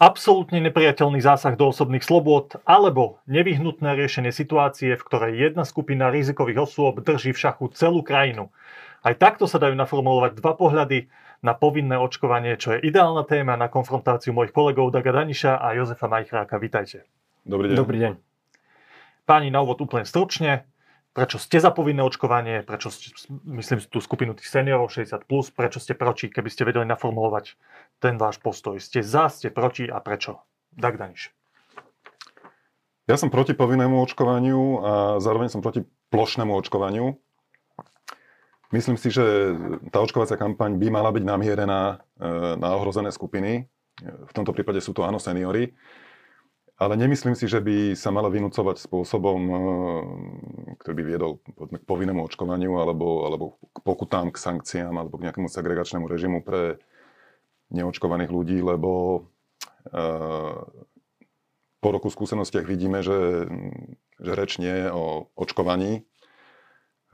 absolútne nepriateľný zásah do osobných slobôd alebo nevyhnutné riešenie situácie, v ktorej jedna skupina rizikových osôb drží v šachu celú krajinu. Aj takto sa dajú naformulovať dva pohľady na povinné očkovanie, čo je ideálna téma na konfrontáciu mojich kolegov Daga Daniša a Jozefa Majchráka. Vítajte. Dobrý deň. Dobrý deň. Páni, na úvod úplne stručne. Prečo ste za povinné očkovanie? Prečo ste, myslím tú skupinu tých seniorov 60+, plus, prečo ste proti, keby ste vedeli naformulovať ten váš postoj? Ste za, ste proti a prečo? Dag Daniš. Ja som proti povinnému očkovaniu a zároveň som proti plošnému očkovaniu. Myslím si, že tá očkovacia kampaň by mala byť namierená e, na ohrozené skupiny. V tomto prípade sú to áno seniory. Ale nemyslím si, že by sa mala vynúcovať spôsobom, e, ktorý by viedol k povinnému očkovaniu alebo, alebo k pokutám, k sankciám alebo k nejakému segregačnému režimu pre neočkovaných ľudí, lebo uh, po roku skúsenostiach vidíme, že, že reč nie je o očkovaní,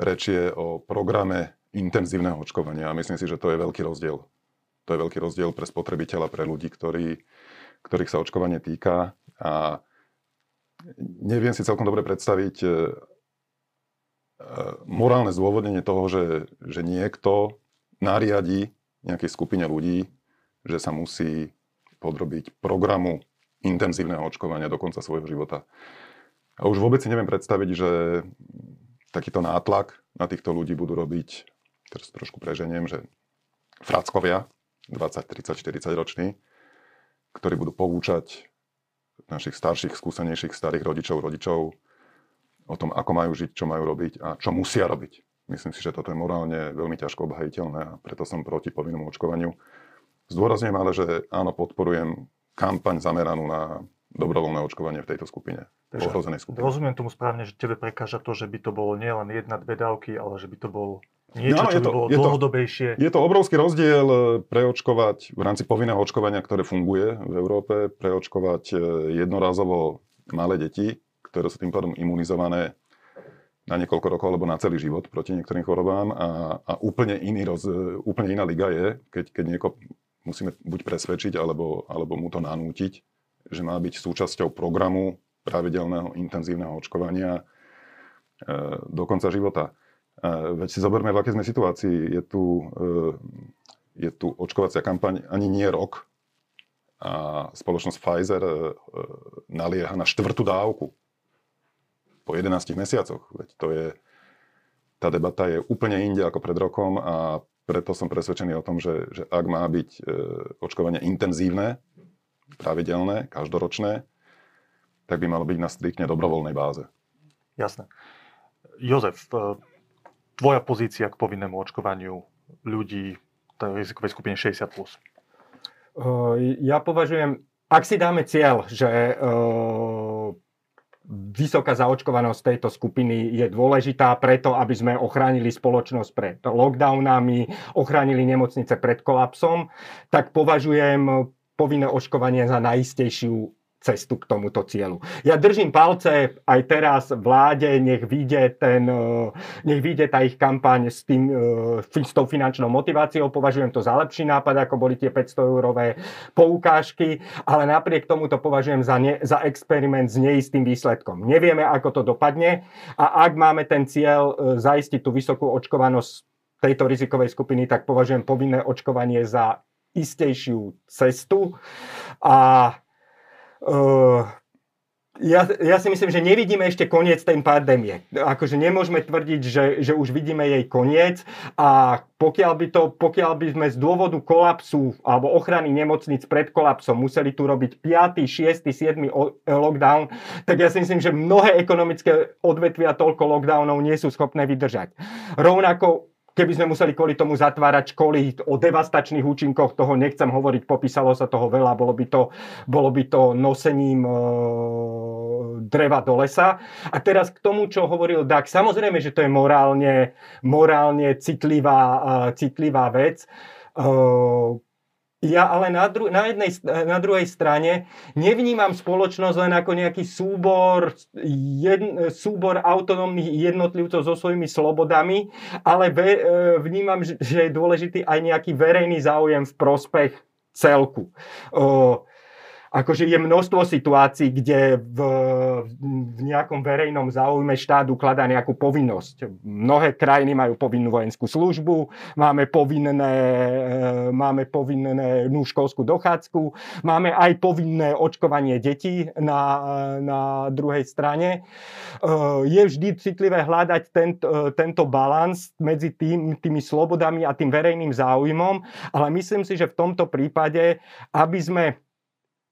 reč je o programe intenzívneho očkovania a myslím si, že to je veľký rozdiel. To je veľký rozdiel pre spotrebiteľa, pre ľudí, ktorí, ktorých sa očkovanie týka a neviem si celkom dobre predstaviť e, e, morálne zdôvodnenie toho, že, že niekto nariadi nejakej skupine ľudí, že sa musí podrobiť programu intenzívneho očkovania do konca svojho života. A už vôbec si neviem predstaviť, že takýto nátlak na týchto ľudí budú robiť, teraz trošku preženiem, že frackovia, 20, 30, 40 roční, ktorí budú poučať našich starších, skúsenejších starých rodičov, rodičov o tom, ako majú žiť, čo majú robiť a čo musia robiť. Myslím si, že toto je morálne veľmi ťažko obhajiteľné a preto som proti povinnému očkovaniu. Zdôrazňujem ale, že áno, podporujem kampaň zameranú na dobrovoľné očkovanie v tejto skupine, Takže ohrozenej skupine. Rozumiem tomu správne, že tebe prekáža to, že by to bolo nielen jedna, dve dávky, ale že by to bolo niečo, no, čo to, by bolo je dlhodobejšie. To, je to obrovský rozdiel e, preočkovať v rámci povinného očkovania, ktoré funguje v Európe, preočkovať e, jednorázovo malé deti, ktoré sú tým pádom imunizované na niekoľko rokov alebo na celý život proti niektorým chorobám a, a úplne, iný roz, úplne iná liga je, keď, keď nieko musíme buď presvedčiť alebo, alebo mu to nanútiť, že má byť súčasťou programu pravidelného intenzívneho očkovania e, do konca života. E, veď si zoberme, v akej sme situácii. Je tu, e, je tu očkovacia kampaň ani nie rok a spoločnosť Pfizer e, nalieha na štvrtú dávku po 11 mesiacoch. Veď to je, tá debata je úplne inde ako pred rokom a preto som presvedčený o tom, že, že ak má byť e, očkovanie intenzívne, pravidelné, každoročné, tak by malo byť na striktne dobrovoľnej báze. Jasné. Jozef, e, tvoja pozícia k povinnému očkovaniu ľudí v rizikovej skupine 60+. Plus. E, ja považujem, ak si dáme cieľ, že e, vysoká zaočkovanosť tejto skupiny je dôležitá preto, aby sme ochránili spoločnosť pred lockdownami, ochránili nemocnice pred kolapsom, tak považujem povinné očkovanie za najistejšiu cestu k tomuto cieľu. Ja držím palce aj teraz vláde, nech vyjde, ten, e, nech vyjde tá ich kampaň s, tým, e, s tou finančnou motiváciou. Považujem to za lepší nápad, ako boli tie 500 eurové poukážky, ale napriek tomu to považujem za, ne, za experiment s neistým výsledkom. Nevieme, ako to dopadne a ak máme ten cieľ e, zaistiť tú vysokú očkovanosť tejto rizikovej skupiny, tak považujem povinné očkovanie za istejšiu cestu a Uh, ja, ja si myslím, že nevidíme ešte koniec tej pandémie. Akože nemôžeme tvrdiť, že, že už vidíme jej koniec a pokiaľ by, to, pokiaľ by sme z dôvodu kolapsu alebo ochrany nemocnic pred kolapsom museli tu robiť 5., 6., 7. lockdown, tak ja si myslím, že mnohé ekonomické odvetvia toľko lockdownov nie sú schopné vydržať. Rovnako keby sme museli kvôli tomu zatvárať školy, o devastačných účinkoch toho nechcem hovoriť, popísalo sa toho veľa, bolo by to, bolo by to nosením e, dreva do lesa. A teraz k tomu, čo hovoril Dak, samozrejme, že to je morálne, morálne citlivá, e, citlivá vec. E, ja ale na, dru- na, jednej, na druhej strane nevnímam spoločnosť len ako nejaký súbor, jed, súbor autonómnych jednotlivcov so svojimi slobodami, ale ve, e, vnímam, že je dôležitý aj nejaký verejný záujem v prospech celku. O, Akože je množstvo situácií, kde v, v nejakom verejnom záujme štát ukladá nejakú povinnosť. Mnohé krajiny majú povinnú vojenskú službu, máme povinné, e, máme povinné školskú dochádzku, máme aj povinné očkovanie detí na, na druhej strane. E, je vždy citlivé hľadať tento, tento balans medzi tým, tými slobodami a tým verejným záujmom, ale myslím si, že v tomto prípade, aby sme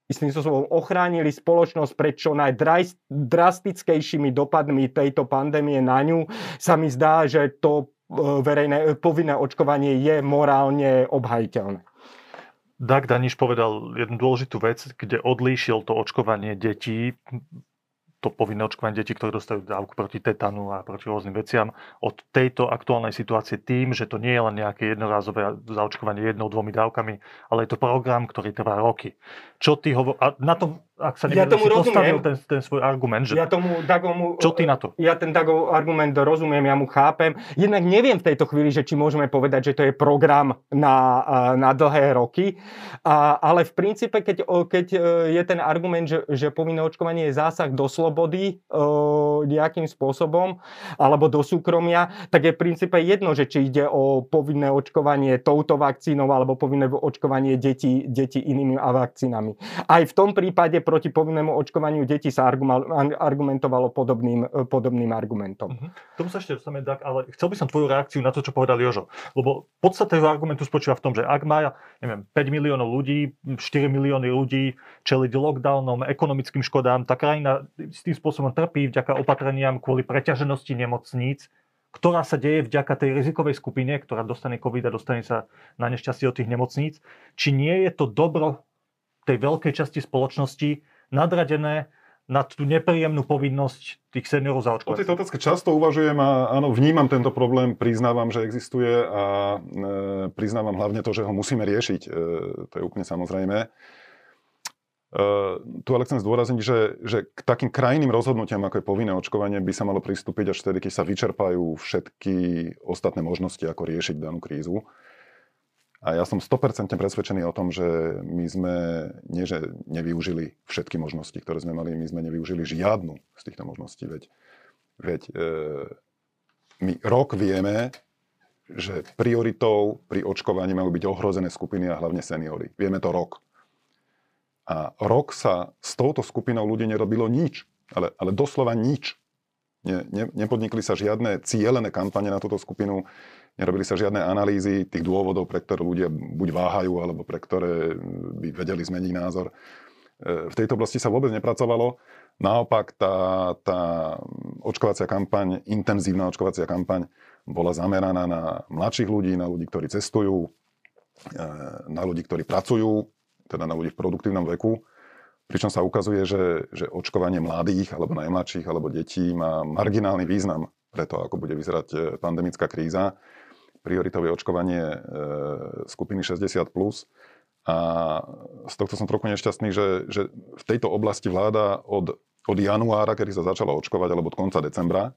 istým spôsobom ochránili spoločnosť pred čo najdrastickejšími dopadmi tejto pandémie na ňu, sa mi zdá, že to e, verejné, povinné očkovanie je morálne obhajiteľné. Dag Daniš povedal jednu dôležitú vec, kde odlíšil to očkovanie detí to povinné očkovanie detí, ktoré dostajú dávku proti tetanu a proti rôznym veciam, od tejto aktuálnej situácie tým, že to nie je len nejaké jednorázové zaočkovanie jednou, dvomi dávkami, ale je to program, ktorý trvá roky. Čo ty hovor... A na tom ak sa ja tomu rozumiem. ten, ten svoj argument. Že... Ja tomu Dagomu, Čo ty na to? Ja ten Dagov argument rozumiem, ja mu chápem. Jednak neviem v tejto chvíli, že či môžeme povedať, že to je program na, na dlhé roky, a, ale v princípe, keď, keď e, je ten argument, že, že povinné očkovanie je zásah do slobody e, nejakým spôsobom, alebo do súkromia, tak je v princípe jedno, že či ide o povinné očkovanie touto vakcínou, alebo povinné očkovanie detí, detí inými vakcínami. Aj v tom prípade proti povinnému očkovaniu detí sa argumentovalo podobným, e, podobným argumentom. Uh-huh. Tomu sa ešte dostaneme, tak, ale chcel by som tvoju reakciu na to, čo povedal Jožo. Lebo podstata jeho argumentu spočíva v tom, že ak má neviem, 5 miliónov ľudí, 4 milióny ľudí čeliť lockdownom, ekonomickým škodám, tá krajina s tým spôsobom trpí vďaka opatreniam kvôli preťaženosti nemocníc, ktorá sa deje vďaka tej rizikovej skupine, ktorá dostane COVID a dostane sa na nešťastie od tých nemocníc. Či nie je to dobro tej veľkej časti spoločnosti nadradené na tú nepríjemnú povinnosť tých seniorov zaočkovať. O tejto otázke často uvažujem a áno, vnímam tento problém, priznávam, že existuje a e, priznávam hlavne to, že ho musíme riešiť. E, to je úplne samozrejme. E, tu ale chcem zdôrazniť, že, že k takým krajným rozhodnutiam, ako je povinné očkovanie, by sa malo pristúpiť až vtedy, keď sa vyčerpajú všetky ostatné možnosti, ako riešiť danú krízu. A ja som 100% presvedčený o tom, že my sme nie, že nevyužili všetky možnosti, ktoré sme mali, my sme nevyužili žiadnu z týchto možností. Veď, veď e, my rok vieme, že prioritou pri očkovaní majú byť ohrozené skupiny a hlavne seniory. Vieme to rok. A rok sa s touto skupinou ľudí nerobilo nič. Ale, ale doslova nič. Ne, ne, nepodnikli sa žiadne cieľené kampane na túto skupinu Nerobili sa žiadne analýzy tých dôvodov, pre ktoré ľudia buď váhajú, alebo pre ktoré by vedeli zmeniť názor. E, v tejto oblasti sa vôbec nepracovalo. Naopak tá, tá očkovacia kampaň, intenzívna očkovacia kampaň bola zameraná na mladších ľudí, na ľudí, ktorí cestujú, e, na ľudí, ktorí pracujú, teda na ľudí v produktívnom veku. Pričom sa ukazuje, že, že očkovanie mladých, alebo najmladších, alebo detí má marginálny význam pre to, ako bude vyzerať e, pandemická kríza prioritové očkovanie e, skupiny 60+. Plus. A z tohto som trochu nešťastný, že, že v tejto oblasti vláda od, od januára, kedy sa začala očkovať, alebo od konca decembra, e,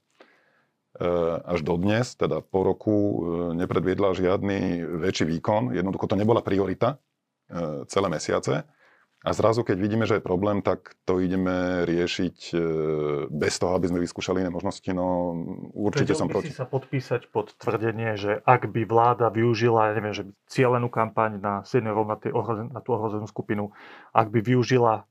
až do dnes, teda po roku, e, nepredviedla žiadny väčší výkon. Jednoducho to nebola priorita celé mesiace. A zrazu, keď vidíme, že je problém, tak to ideme riešiť e, bez toho, aby sme vyskúšali iné možnosti. No určite som proti. si sa podpísať pod tvrdenie, že ak by vláda využila, ja neviem, že cieľenú kampaň na seniorov, na, ohrozen, na tú ohrozenú skupinu, ak by využila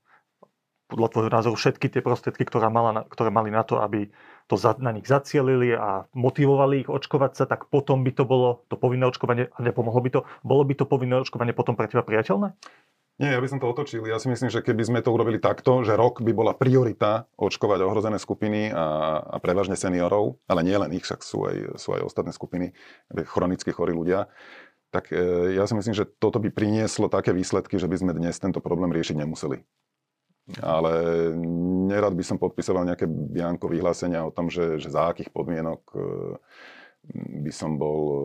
podľa tvojho názoru všetky tie prostriedky, ktoré, mala, ktoré mali na to, aby to za, na nich zacielili a motivovali ich očkovať sa, tak potom by to bolo to povinné očkovanie a nepomohlo by to. Bolo by to povinné očkovanie potom pre teba priateľné? Nie, ja by som to otočil. Ja si myslím, že keby sme to urobili takto, že rok by bola priorita očkovať ohrozené skupiny a, a prevažne seniorov, ale nie len ich, však sú aj, sú aj ostatné skupiny, chronicky chorí ľudia, tak e, ja si myslím, že toto by prinieslo také výsledky, že by sme dnes tento problém riešiť nemuseli. Ale nerad by som podpisoval nejaké bianko vyhlásenia o tom, že, že za akých podmienok e, by som bol e,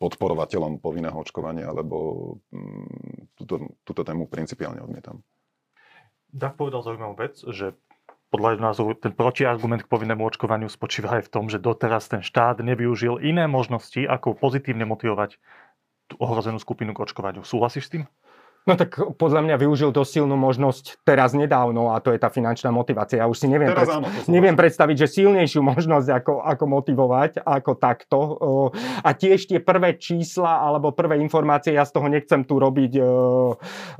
podporovateľom povinného očkovania, alebo mm, túto, túto tému principiálne odmietam. Dak povedal zaujímavú vec, že podľa názoru ten protiargument k povinnému očkovaniu spočíva aj v tom, že doteraz ten štát nevyužil iné možnosti, ako pozitívne motivovať tú ohrozenú skupinu k očkovaniu. Súhlasíš s tým? No tak podľa mňa využil dosť silnú možnosť teraz nedávno a to je tá finančná motivácia. Ja už si neviem, Teraz pred... áno, neviem súhlasím. predstaviť, že silnejšiu možnosť ako, ako motivovať, ako takto. A tiež tie prvé čísla alebo prvé informácie, ja z toho nechcem tu robiť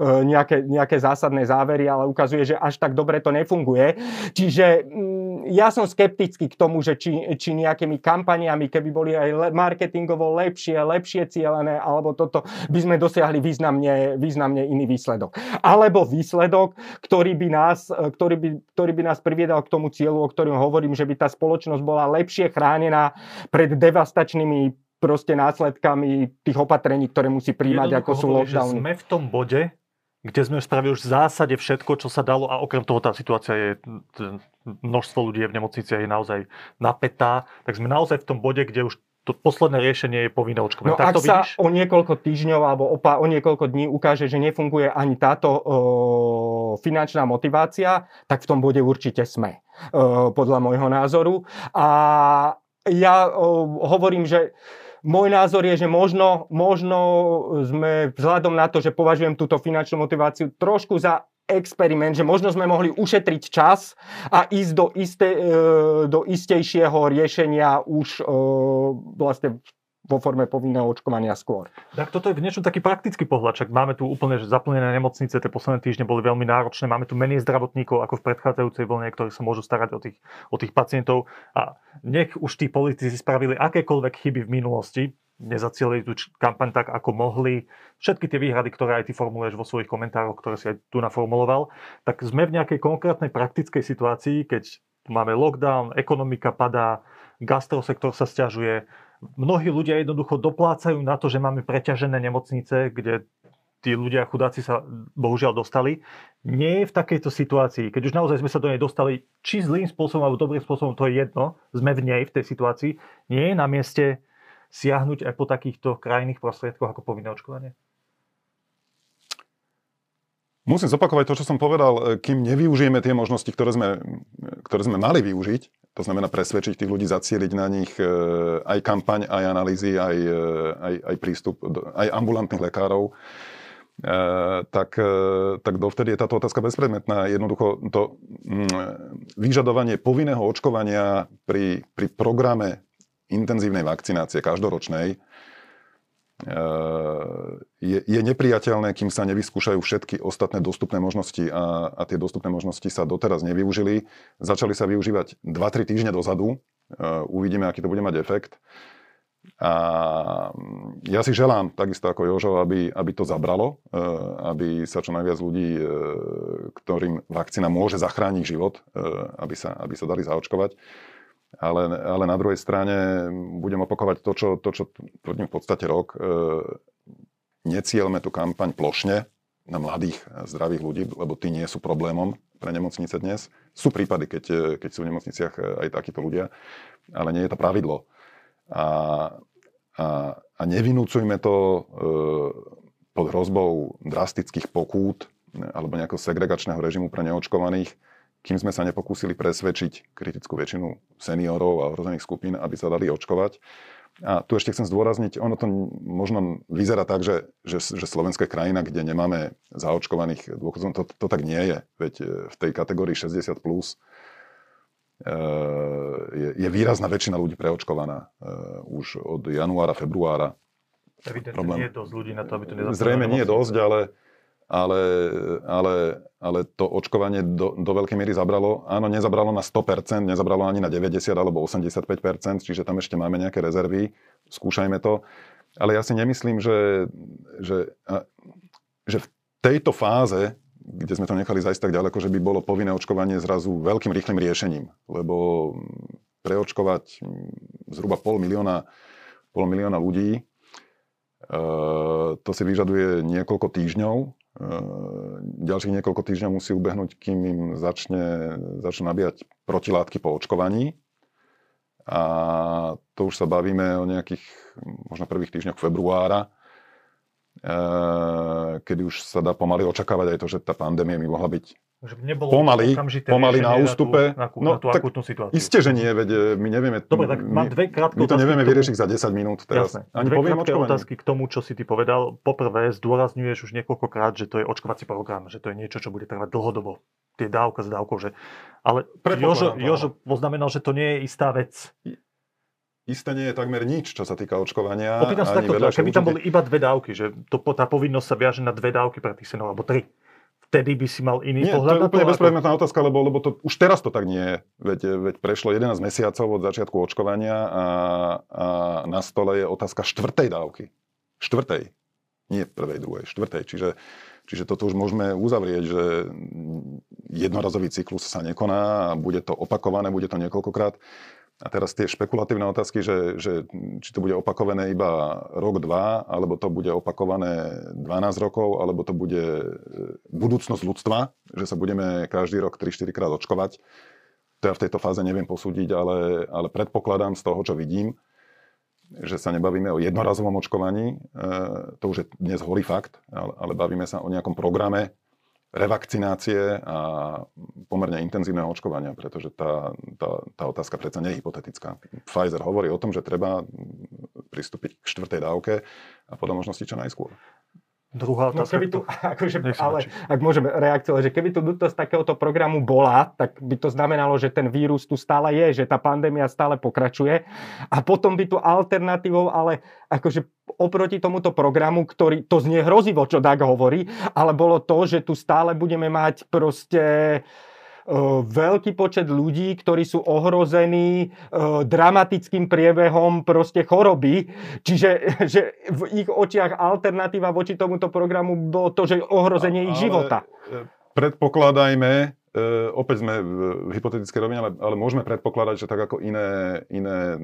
nejaké, nejaké zásadné závery, ale ukazuje, že až tak dobre to nefunguje. Čiže mm, ja som skeptický k tomu, že či, či nejakými kampaniami, keby boli aj le- marketingovo lepšie, lepšie cielené, alebo toto, by sme dosiahli významne, významne iný výsledok. Alebo výsledok, ktorý by nás, ktorý by, ktorý by nás priviedal k tomu cieľu, o ktorom hovorím, že by tá spoločnosť bola lepšie chránená pred devastačnými proste následkami tých opatrení, ktoré musí príjmať, ako sú hovorí, lockdowny. Sme v tom bode, kde sme spravili už v zásade všetko, čo sa dalo a okrem toho tá situácia je, množstvo ľudí je v nemocniciach je naozaj napätá, tak sme naozaj v tom bode, kde už to posledné riešenie je povinné očkovanie. No tak ak to sa vidíš? o niekoľko týždňov alebo opa- o niekoľko dní ukáže, že nefunguje ani táto o, finančná motivácia, tak v tom bode určite sme, o, podľa môjho názoru. A ja o, hovorím, že môj názor je, že možno, možno sme vzhľadom na to, že považujem túto finančnú motiváciu trošku za experiment, že možno sme mohli ušetriť čas a ísť do, isté, e, do istejšieho riešenia už e, vlastne vo forme povinného očkovania skôr. Tak toto je v niečom taký praktický pohľad, však máme tu úplne zaplnené nemocnice, tie posledné týždne boli veľmi náročné, máme tu menej zdravotníkov ako v predchádzajúcej vlne, ktorí sa môžu starať o tých, o tých pacientov a nech už tí politici spravili akékoľvek chyby v minulosti, nezacielili tú kampaň tak, ako mohli, všetky tie výhrady, ktoré aj ty formuluješ vo svojich komentároch, ktoré si aj tu naformuloval, tak sme v nejakej konkrétnej praktickej situácii, keď máme lockdown, ekonomika padá, gastrosektor sa stiažuje, mnohí ľudia jednoducho doplácajú na to, že máme preťažené nemocnice, kde tí ľudia chudáci sa bohužiaľ dostali, nie je v takejto situácii, keď už naozaj sme sa do nej dostali, či zlým spôsobom alebo dobrým spôsobom, to je jedno, sme v nej, v tej situácii, nie je na mieste siahnuť aj po takýchto krajných prostriedkoch ako povinné očkovanie? Musím zopakovať to, čo som povedal, kým nevyužijeme tie možnosti, ktoré sme, ktoré sme mali využiť, to znamená presvedčiť tých ľudí, zacieliť na nich e, aj kampaň, aj analýzy, aj, e, aj, aj prístup, aj ambulantných lekárov, e, tak, tak dovtedy je táto otázka bezpredmetná. Jednoducho to mm, vyžadovanie povinného očkovania pri, pri programe intenzívnej vakcinácie každoročnej je, je nepriateľné, kým sa nevyskúšajú všetky ostatné dostupné možnosti a, a tie dostupné možnosti sa doteraz nevyužili. Začali sa využívať 2-3 týždne dozadu. Uh, uvidíme, aký to bude mať efekt. A mm, ja si želám, takisto ako Jožo, aby, aby to zabralo, uh, aby sa čo najviac ľudí, ktorým vakcína môže zachrániť život, aby sa, aby sa dali zaočkovať. Ale, ale na druhej strane budem opakovať to, čo, to, čo tvrdím v podstate rok. E, necielme tú kampaň plošne na mladých zdravých ľudí, lebo tí nie sú problémom pre nemocnice dnes. Sú prípady, keď, keď sú v nemocniciach aj takíto ľudia, ale nie je to pravidlo. A, a, a nevinúcujme to e, pod hrozbou drastických pokút alebo nejakého segregačného režimu pre neočkovaných, kým sme sa nepokúsili presvedčiť kritickú väčšinu seniorov a ohrozených skupín, aby sa dali očkovať. A tu ešte chcem zdôrazniť, ono to možno vyzerá tak, že, že, že Slovenska je krajina, kde nemáme zaočkovaných dôchodcov. To, to tak nie je. Veď v tej kategórii 60 plus je, je výrazná väčšina ľudí preočkovaná už od januára, februára. Evidentne Problém. nie je dosť ľudí na to, aby to nezastavilo. Zrejme nie je dosť, ale, ale, ale, ale to očkovanie do, do veľkej miery zabralo. Áno, nezabralo na 100%, nezabralo ani na 90 alebo 85%, čiže tam ešte máme nejaké rezervy. Skúšajme to. Ale ja si nemyslím, že, že, že v tejto fáze, kde sme to nechali zajsť tak ďaleko, že by bolo povinné očkovanie zrazu veľkým rýchlym riešením. Lebo preočkovať zhruba pol milióna, pol milióna ľudí, to si vyžaduje niekoľko týždňov. Ďalších niekoľko týždňov musí ubehnúť, kým im začne, začnú nabíjať protilátky po očkovaní. A to už sa bavíme o nejakých možno prvých týždňoch februára, kedy už sa dá pomaly očakávať aj to, že tá pandémia by mohla byť Že nebolo Pomaly, pomaly na ústupe. Na tú, No, na tú tak akutnú situáciu. Isté, že nie, veď e, my nevieme... Dobre, tak mám dve krátke my to nevieme tomu. vyriešiť za 10 minút teraz. Jasné. Ani Dve poviem krátke otázky k tomu, čo si ty povedal. Poprvé, zdôrazňuješ už niekoľkokrát, že to je očkovací program, že to je niečo, čo bude trvať dlhodobo. Tie dávka s dávkou, že... Ale Jožo, to, Jožo poznamenal, že to nie je istá vec. Isté nie je takmer nič, čo sa týka očkovania. Opýtam sa takto, keby tam boli iba dve dávky, že to, tá povinnosť sa viaže na dve dávky pre tých seniorov, alebo tri. Vtedy by si mal iný Nie, to pohľad je na úplne to. bezpredmetná otázka, lebo, lebo to, už teraz to tak nie je. Veď, veď prešlo 11 mesiacov od začiatku očkovania a, a na stole je otázka štvrtej dávky. Štvrtej. Nie prvej, druhej, štvrtej. Čiže, čiže toto už môžeme uzavrieť, že jednorazový cyklus sa nekoná a bude to opakované, bude to niekoľkokrát. A teraz tie špekulatívne otázky, že, že či to bude opakované iba rok, dva, alebo to bude opakované 12 rokov, alebo to bude e, budúcnosť ľudstva, že sa budeme každý rok 3-4 krát očkovať. To ja v tejto fáze neviem posúdiť, ale, ale predpokladám z toho, čo vidím, že sa nebavíme o jednorazovom očkovaní, e, to už je dnes holý fakt, ale, ale bavíme sa o nejakom programe revakcinácie a pomerne intenzívneho očkovania, pretože tá, tá, tá otázka predsa nie je hypotetická. Pfizer hovorí o tom, že treba pristúpiť k štvrtej dávke a podľa možnosti čo najskôr. Druhá No otázka. keby tu, akože, ale ak môžeme reakciovať, že keby tu nutnosť takéhoto programu bola, tak by to znamenalo, že ten vírus tu stále je, že tá pandémia stále pokračuje a potom by tu alternatívou, ale akože oproti tomuto programu, ktorý, to znie hrozivo, čo Dag hovorí, ale bolo to, že tu stále budeme mať proste veľký počet ľudí, ktorí sú ohrození dramatickým priebehom proste choroby. Čiže že v ich očiach alternatíva voči tomuto programu bolo to, že ohrozenie ich života. e, Predpokladajme, e, opäť sme v v hypotetickej rovine, ale, ale môžeme predpokladať, že tak ako iné, iné e,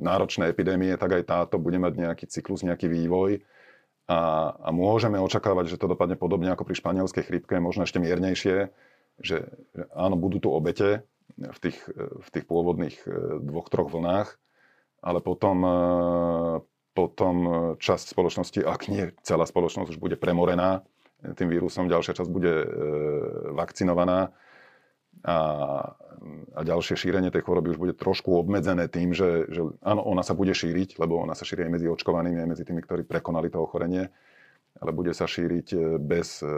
náročné epidémie, tak aj táto bude mať nejaký cyklus, nejaký vývoj. A, a môžeme očakávať, že to dopadne podobne ako pri španielskej chrípke, možno ešte miernejšie, že, áno, budú tu obete v tých, e, v tých pôvodných e, dvoch, troch vlnách, ale potom, e, potom časť spoločnosti, ak nie celá spoločnosť už bude premorená tým vírusom, ďalšia časť bude vakcinovaná a, a ďalšie šírenie tej choroby už bude trošku obmedzené tým, že, že áno, ona sa bude šíriť, lebo ona sa šíri aj medzi očkovanými, aj medzi tými, ktorí prekonali to ochorenie, ale bude sa šíriť e, bez e,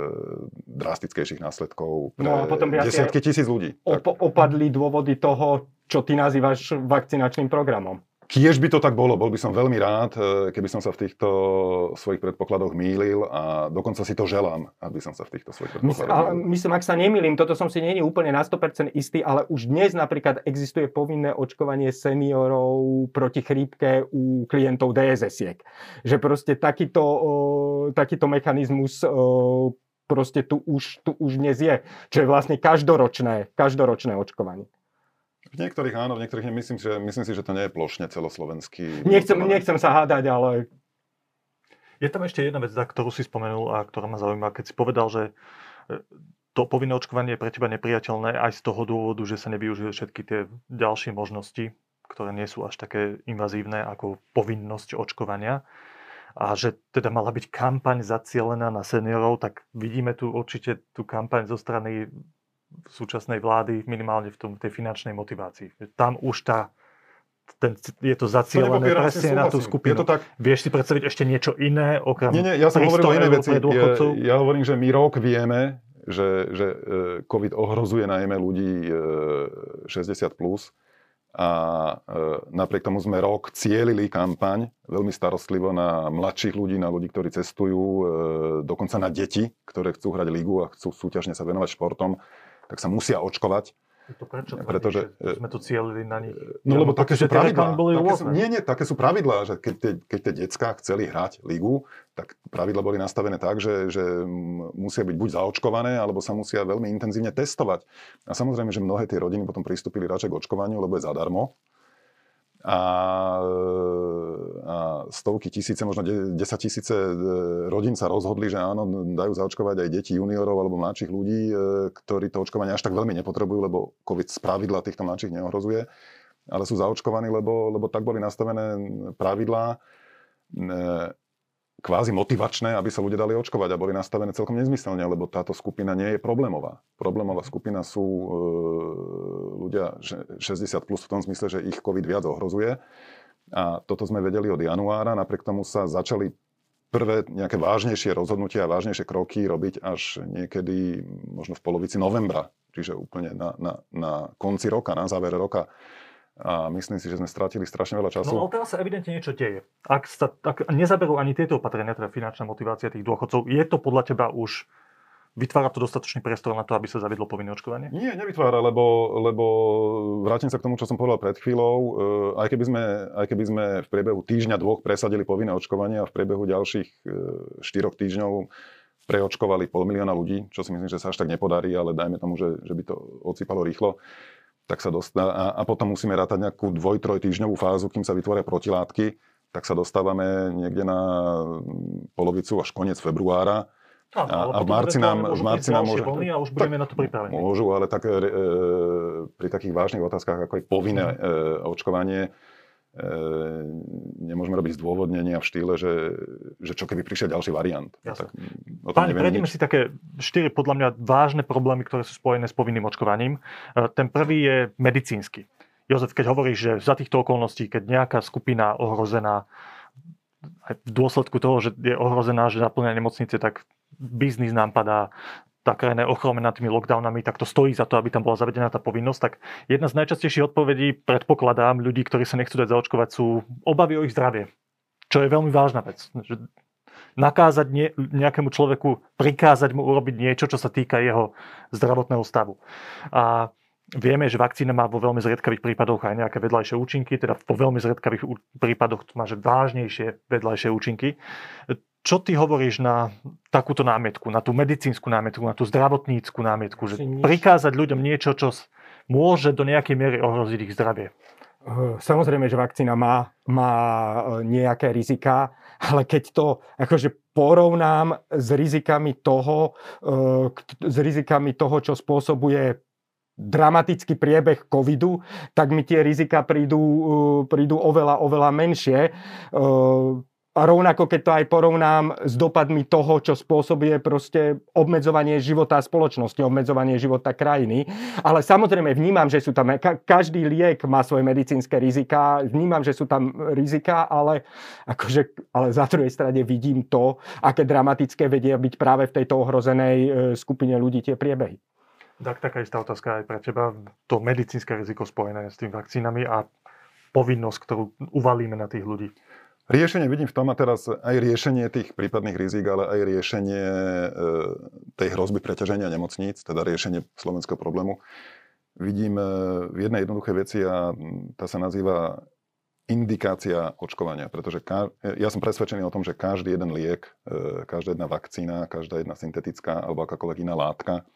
drastickejších následkov pre No a potom desiatky tisíc ľudí. Op- opadli dôvody toho, čo ty nazývaš vakcinačným programom. Kiež by to tak bolo, bol by som veľmi rád, e, keby som sa v týchto svojich predpokladoch mýlil a dokonca si to želám, aby som sa v týchto svojich predpokladoch ale mýlil. myslím, ak sa nemýlim, toto som si je úplne na 100% istý, ale už dnes napríklad existuje povinné očkovanie seniorov proti chrípke u klientov DSS-iek. Že proste takýto, takýto mechanizmus proste tu už, tu už dnes je. Čo je vlastne každoročné, každoročné očkovanie. V niektorých áno, v niektorých nie. Myslím, že, myslím si, že to nie je plošne celoslovenský. Nechcem, nechcem sa hádať, ale Je tam ešte jedna vec, ktorú si spomenul a ktorá ma zaujíma, keď si povedal, že e, to povinné očkovanie je pre teba nepriateľné aj z toho dôvodu, že sa nevyužijú všetky tie ďalšie možnosti, ktoré nie sú až také invazívne ako povinnosť očkovania a že teda mala byť kampaň zacielená na seniorov, tak vidíme tu určite tú kampaň zo strany súčasnej vlády minimálne v tom, tej finančnej motivácii. Tam už tá, ten, je to zacielené presne na tú skupinu. Je to tak, Vieš si predstaviť ešte niečo iné, okrem Nie, nie, ja som hovoril o 300 inej veci. Ja, ja hovorím, že my rok vieme, že, že e, COVID ohrozuje najmä ľudí e, 60+. Plus, a e, napriek tomu sme rok cielili kampaň veľmi starostlivo na mladších ľudí, na ľudí, ktorí cestujú, e, dokonca na deti, ktoré chcú hrať ligu a chcú súťažne sa venovať športom, tak sa musia očkovať. To prečo Pretože, sme to cielili na nich? No lebo také sú pravidlá. boli Také sú, nie, nie, také sú pravidlá, že keď tie, keď tie decká chceli hrať ligu, tak pravidla boli nastavené tak, že, že musia byť buď zaočkované, alebo sa musia veľmi intenzívne testovať. A samozrejme, že mnohé tie rodiny potom pristúpili radšej k očkovaniu, lebo je zadarmo. A, a stovky tisíce, možno 10 tisíce e, rodín sa rozhodli, že áno, dajú zaočkovať aj deti juniorov alebo mladších ľudí, e, ktorí to očkovanie až tak veľmi nepotrebujú, lebo COVID z pravidla týchto mladších neohrozuje, ale sú zaočkovaní, lebo, lebo tak boli nastavené pravidlá. Kvázi motivačné, aby sa ľudia dali očkovať a boli nastavené celkom nezmyselne, lebo táto skupina nie je problémová. Problémová skupina sú e, ľudia 60 plus v tom zmysle, že ich COVID viac ohrozuje. A toto sme vedeli od januára, napriek tomu sa začali prvé nejaké vážnejšie rozhodnutia a vážnejšie kroky robiť až niekedy možno v polovici novembra, čiže úplne na, na, na konci roka, na závere roka a myslím si, že sme stratili strašne veľa času. No ale teraz sa evidentne niečo deje. Ak, sa, ak nezaberú ani tieto opatrenia, teda finančná motivácia tých dôchodcov, je to podľa teba už Vytvára to dostatočný priestor na to, aby sa zaviedlo povinné očkovanie? Nie, nevytvára, lebo, lebo vrátim sa k tomu, čo som povedal pred chvíľou. E, aj keby, sme, aj keby sme v priebehu týždňa, dvoch presadili povinné očkovanie a v priebehu ďalších e, štyroch týždňov preočkovali pol milióna ľudí, čo si myslím, že sa až tak nepodarí, ale dajme tomu, že, že by to odsypalo rýchlo tak sa dostá, a, potom musíme rátať nejakú dvoj, troj týždňovú fázu, kým sa vytvoria protilátky, tak sa dostávame niekde na polovicu až koniec februára. A, a, v marci nám, v marci nám môže... a už budeme na to pripravení. Môžu, ale tak, e, pri takých vážnych otázkach, ako je povinné mm. e, očkovanie, E, nemôžeme robiť zdôvodnenia v štýle, že, že čo keby prišiel ďalší variant. Tak, Páni, prejdeme si také štyri podľa mňa vážne problémy, ktoré sú spojené s povinným očkovaním. E, ten prvý je medicínsky. Jozef, keď hovoríš, že za týchto okolností, keď nejaká skupina ohrozená aj v dôsledku toho, že je ohrozená, že naplňa nemocnice, tak biznis nám padá, tá krajina je ochromená tými lockdownami, tak to stojí za to, aby tam bola zavedená tá povinnosť. Tak jedna z najčastejších odpovedí, predpokladám, ľudí, ktorí sa nechcú dať zaočkovať, sú obavy o ich zdravie. Čo je veľmi vážna vec. Že nakázať nie, nejakému človeku, prikázať mu urobiť niečo, čo sa týka jeho zdravotného stavu. A Vieme, že vakcína má vo veľmi zriedkavých prípadoch aj nejaké vedľajšie účinky, teda vo veľmi zriedkavých prípadoch má že vážnejšie vedľajšie účinky. Čo ty hovoríš na takúto námietku, na tú medicínsku námietku, na tú zdravotníckú námietku, že prikázať ľuďom niečo, čo môže do nejakej miery ohroziť ich zdravie? Eh, samozrejme, že vakcína má, má eh, nejaké rizika, ale keď to akože porovnám s rizikami toho, eh, s rizikami toho, čo spôsobuje dramatický priebeh covidu, tak mi tie rizika prídu, prídu oveľa, oveľa menšie. A rovnako, keď to aj porovnám s dopadmi toho, čo spôsobuje proste obmedzovanie života spoločnosti, obmedzovanie života krajiny. Ale samozrejme vnímam, že sú tam, každý liek má svoje medicínske rizika, vnímam, že sú tam rizika, ale, akože, ale za druhej strane vidím to, aké dramatické vedia byť práve v tejto ohrozenej e, skupine ľudí tie priebehy. Tak taká istá otázka aj pre teba. To medicínske riziko spojené s tým vakcínami a povinnosť, ktorú uvalíme na tých ľudí. Riešenie vidím v tom a teraz aj riešenie tých prípadných rizik, ale aj riešenie e, tej hrozby preťaženia nemocníc, teda riešenie slovenského problému, vidím e, v jednej jednoduché veci a tá sa nazýva indikácia očkovania, pretože ka- ja som presvedčený o tom, že každý jeden liek, e, každá jedna vakcína, každá jedna syntetická alebo akákoľvek iná látka,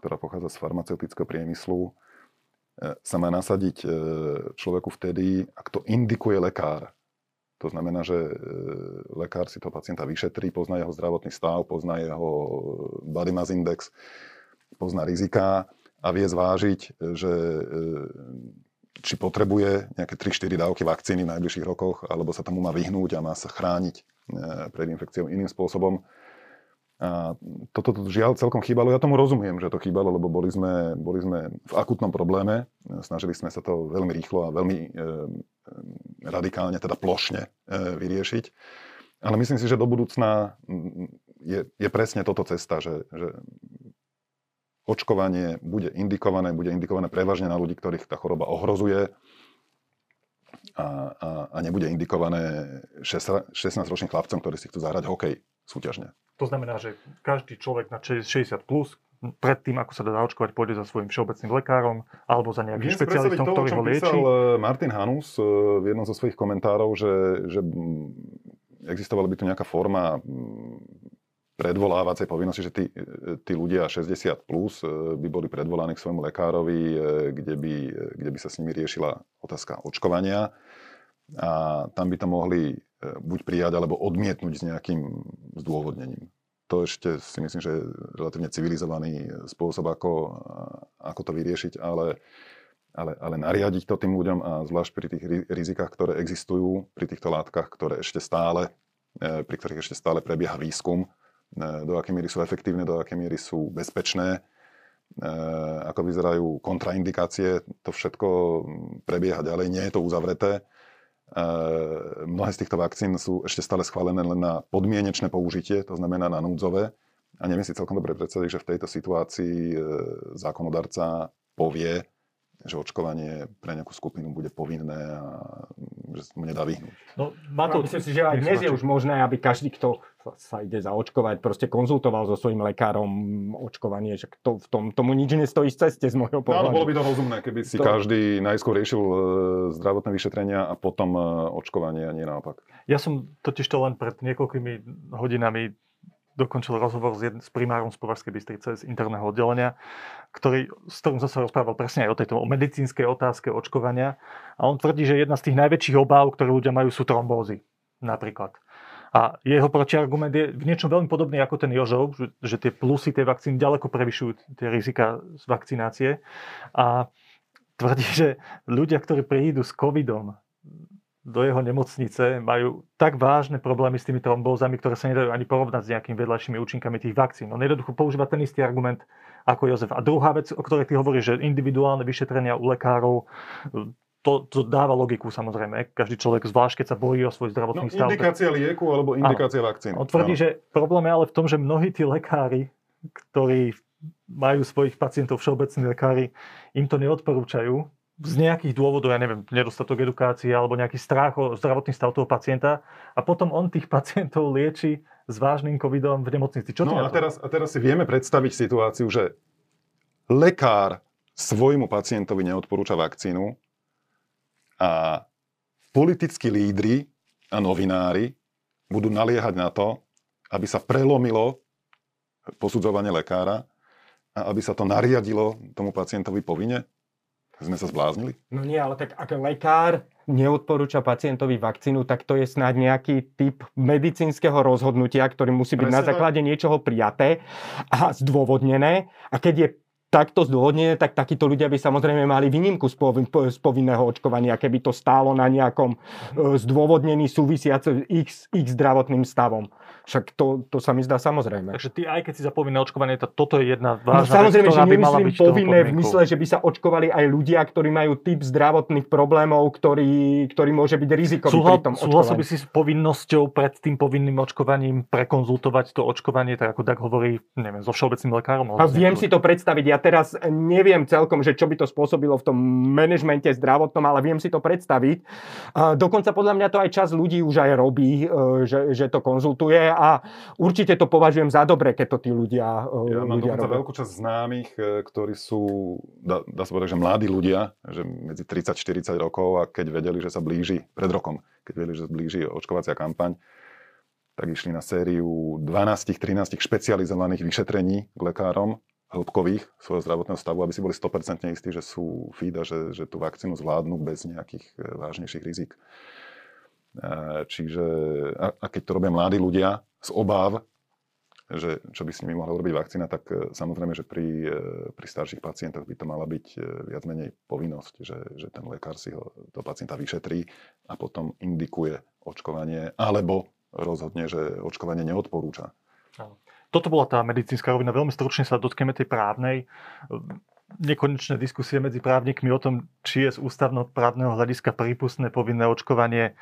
ktorá pochádza z farmaceutického priemyslu, sa má nasadiť človeku vtedy, ak to indikuje lekár. To znamená, že e, lekár si toho pacienta vyšetrí, pozná jeho zdravotný stav, pozná jeho body mass index, pozná rizika a vie zvážiť, že e, či potrebuje nejaké 3-4 dávky vakcíny v najbližších rokoch, alebo sa tomu má vyhnúť a má sa chrániť e, pred infekciou iným spôsobom. A toto to žiaľ celkom chýbalo. Ja tomu rozumiem, že to chýbalo, lebo boli sme, boli sme v akutnom probléme. Snažili sme sa to veľmi rýchlo a veľmi e, radikálne, teda plošne e, vyriešiť. Ale myslím si, že do budúcna je, je presne toto cesta, že, že očkovanie bude indikované, bude indikované prevažne na ľudí, ktorých tá choroba ohrozuje a, a, a nebude indikované 16-ročným chlapcom, ktorí si chcú zahrať hokej súťažne. To znamená, že každý človek na 60 plus predtým, ako sa dá zaočkovať, pôjde za svojim všeobecným lekárom alebo za nejakým Viem špecialistom, ktorý ho lieči. Písal eh, Martin Hanus eh, v jednom zo svojich komentárov, že, že existovala by tu nejaká forma predvolávacej povinnosti, že tí, tí ľudia 60 plus eh, by boli predvolaní k svojmu lekárovi, kde by, kde by sa s nimi riešila otázka očkovania a tam by to mohli buď prijať alebo odmietnúť s nejakým zdôvodnením. To ešte si myslím, že je relatívne civilizovaný spôsob, ako, ako to vyriešiť, ale, ale, ale nariadiť to tým ľuďom a zvlášť pri tých rizikách, ktoré existujú, pri týchto látkach, ktoré ešte stále pri ktorých ešte stále prebieha výskum, do akej miery sú efektívne, do akej miery sú bezpečné, ako vyzerajú kontraindikácie, to všetko prebieha ďalej, nie je to uzavreté. Mnohé z týchto vakcín sú ešte stále schválené len na podmienečné použitie, to znamená na núdzové. A neviem si celkom dobre predstaviť, že v tejto situácii zákonodarca povie, že očkovanie pre nejakú skupinu bude povinné a že mu nedá vyhnúť. No, má to, no, myslím si, že aj dnes je už možné, aby každý, kto sa ide zaočkovať, proste konzultoval so svojím lekárom očkovanie, že to, v tom, tomu nič nestojí z ceste z môjho pohľadu. Áno, bolo by to rozumné, keby si to... každý najskôr riešil e, zdravotné vyšetrenia a potom e, očkovanie a nie naopak. Ja som totiž to len pred niekoľkými hodinami dokončil rozhovor s, jedn, s primárom z Považskej Bystrice z interného oddelenia, ktorý, s ktorým som sa rozprával presne aj o tejto o medicínskej otázke očkovania. A on tvrdí, že jedna z tých najväčších obáv, ktoré ľudia majú, sú trombózy napríklad. A jeho protiargument je v niečom veľmi podobný ako ten Jožov, že, že tie plusy tej vakcíny ďaleko prevyšujú tie rizika z vakcinácie. A tvrdí, že ľudia, ktorí prídu s covidom do jeho nemocnice majú tak vážne problémy s tými trombózami, ktoré sa nedajú ani porovnať s nejakými vedľajšími účinkami tých vakcín. On jednoducho používa ten istý argument ako Jozef. A druhá vec, o ktorej ty hovoríš, že individuálne vyšetrenia u lekárov, to, to dáva logiku samozrejme. Každý človek, zvlášť keď sa bojí o svoj zdravotný no, stav. Indikácia tak... lieku alebo indikácia vakcín. On tvrdí, že problém je ale v tom, že mnohí tí lekári, ktorí majú svojich pacientov všeobecní lekári, im to neodporúčajú, z nejakých dôvodov, ja neviem, nedostatok edukácie alebo nejaký strach o zdravotný stav toho pacienta a potom on tých pacientov lieči s vážnym covidom v nemocnici. Čo no a teraz, a teraz si vieme predstaviť situáciu, že lekár svojmu pacientovi neodporúča vakcínu a politickí lídry a novinári budú naliehať na to, aby sa prelomilo posudzovanie lekára a aby sa to nariadilo tomu pacientovi povinne? Sme sa zbláznili? No nie, ale tak ak lekár neodporúča pacientovi vakcínu, tak to je snáď nejaký typ medicínskeho rozhodnutia, ktorý musí byť Presne na základe tak. niečoho prijaté a zdôvodnené. A keď je takto zdôvodnené, tak takíto ľudia by samozrejme mali výnimku z, povin, z povinného očkovania, keby to stálo na nejakom e, zdôvodnení súvisiace x, x zdravotným stavom. Však to, to sa mi zdá samozrejme. Takže ty aj keď si za povinné očkovanie, to, toto je jedna no, vážna no, samozrejme, vec, že by mala byť povinné v mysle, že by sa očkovali aj ľudia, ktorí majú typ zdravotných problémov, ktorý, ktorý môže byť rizikový Súhla, pri tom očkovaní. by si s povinnosťou pred tým povinným očkovaním prekonzultovať to očkovanie, tak ako tak hovorí, neviem, so všeobecným lekárom? A viem si to predstaviť. Ja teraz neviem celkom, že čo by to spôsobilo v tom manažmente zdravotnom, ale viem si to predstaviť. Dokonca podľa mňa to aj čas ľudí už aj robí, e, že, že to konzultuje a určite to považujem za dobre, keď to tí ľudia e, Ja mám ľudia dokonca robia. veľkú časť známych, e, ktorí sú, dá, dá sa povedať, že mladí ľudia, že medzi 30-40 rokov a keď vedeli, že sa blíži, pred rokom, keď vedeli, že sa blíži očkovacia kampaň, tak išli na sériu 12-13 špecializovaných vyšetrení k lekárom hĺbkových svojho zdravotného stavu, aby si boli 100% istí, že sú fit a že, že tú vakcínu zvládnu bez nejakých e, vážnejších rizik. E, čiže, a, keď to robia mladí ľudia z obáv, že čo by s nimi mohla urobiť vakcína, tak e, samozrejme, že pri, pri starších pacientoch by to mala byť viac menej povinnosť, že, že ten lekár si ho, toho pacienta vyšetrí a potom indikuje očkovanie, alebo rozhodne, že očkovanie neodporúča. Toto bola tá medicínska rovina. Veľmi stručne sa dotkneme tej právnej. Nekonečné diskusie medzi právnikmi o tom, či je z ústavno-právneho hľadiska prípustné povinné očkovanie,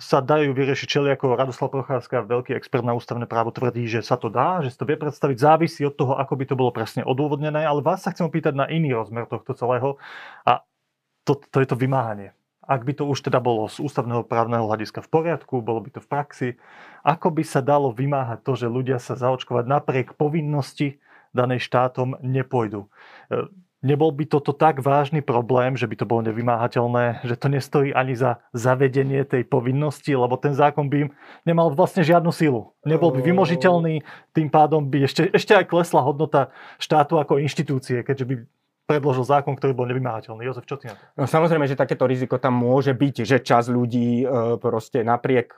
sa dajú vyriešiť čeli ako Radoslav Procházka, veľký expert na ústavné právo, tvrdí, že sa to dá, že sa to vie predstaviť, závisí od toho, ako by to bolo presne odôvodnené, ale vás sa chcem opýtať na iný rozmer tohto celého. A to, to je to vymáhanie. Ak by to už teda bolo z ústavného právneho hľadiska v poriadku, bolo by to v praxi, ako by sa dalo vymáhať to, že ľudia sa zaočkovať napriek povinnosti danej štátom nepôjdu. Nebol by toto tak vážny problém, že by to bolo nevymáhateľné, že to nestojí ani za zavedenie tej povinnosti, lebo ten zákon by nemal vlastne žiadnu silu. Nebol by vymožiteľný, tým pádom by ešte, ešte aj klesla hodnota štátu ako inštitúcie, keďže by predložil zákon, ktorý bol nevymáhateľný. Jozef, čo ty na to? No, samozrejme, že takéto riziko tam môže byť, že čas ľudí e, proste napriek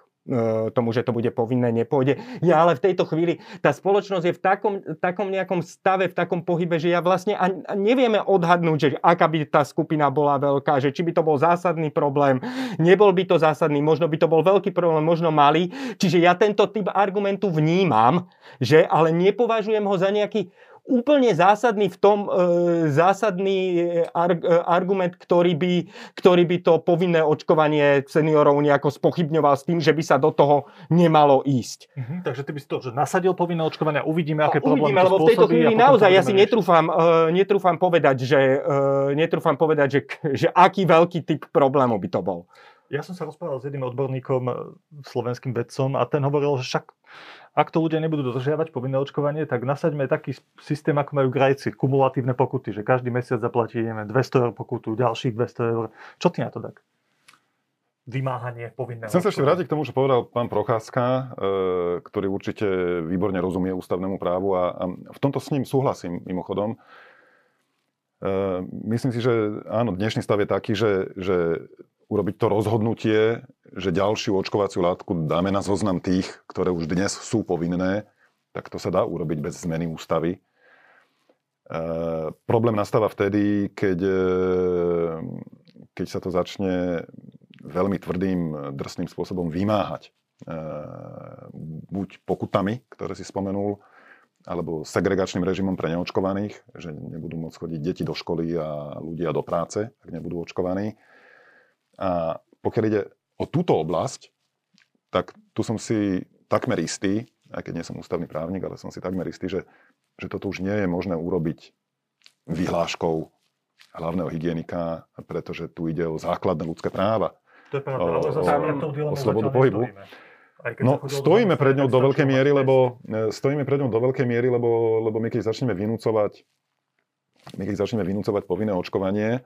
tomu, že to bude povinné, nepôjde. Ja ale v tejto chvíli, tá spoločnosť je v takom, takom nejakom stave, v takom pohybe, že ja vlastne a nevieme odhadnúť, že aká by tá skupina bola veľká, že či by to bol zásadný problém, nebol by to zásadný, možno by to bol veľký problém, možno malý. Čiže ja tento typ argumentu vnímam, že ale nepovažujem ho za nejaký úplne zásadný v tom, e, zásadný ar, e, argument, ktorý by, ktorý by to povinné očkovanie seniorov nejako spochybňoval s tým, že by sa do toho nemalo ísť. Mhm, takže ty by si to, že nasadil povinné očkovanie a uvidíme, aké no, problémy uvidíme, lebo v tejto chvíli naozaj ja si netrúfam, uh, netrúfam povedať, že, uh, netrúfam povedať že, že aký veľký typ problému by to bol. Ja som sa rozprával s jedným odborníkom, slovenským vedcom a ten hovoril, že však ak to ľudia nebudú dodržiavať povinné očkovanie, tak nasaďme taký systém, ako majú Grajci, kumulatívne pokuty, že každý mesiac zaplatí neviem, 200 eur pokutu, ďalších 200 eur. Čo ty na to tak? Vymáhanie povinného. Chcem sa ešte vrátiť k tomu, čo povedal pán Procházka, e, ktorý určite výborne rozumie ústavnému právu a, v tomto s ním súhlasím mimochodom. E, myslím si, že áno, dnešný stav je taký, že, že urobiť to rozhodnutie, že ďalšiu očkovaciu látku dáme na zoznam tých, ktoré už dnes sú povinné, tak to sa dá urobiť bez zmeny ústavy. E, problém nastáva vtedy, keď, e, keď sa to začne veľmi tvrdým, drsným spôsobom vymáhať. E, buď pokutami, ktoré si spomenul, alebo segregačným režimom pre neočkovaných, že nebudú môcť chodiť deti do školy a ľudia do práce, ak nebudú očkovaní a pokiaľ ide o túto oblasť, tak tu som si takmer istý, aj keď nie som ústavný právnik, ale som si takmer istý, že, že toto už nie je možné urobiť vyhláškou hlavného hygienika, pretože tu ide o základné ľudské práva. To je pravda, zase o, o slobodu pohybu. No, stojíme pred ňou do veľkej miery, lebo e, stojíme pred ňou do veľkej miery, lebo, lebo my keď začneme vynúcovať my keď začneme vynúcovať povinné očkovanie,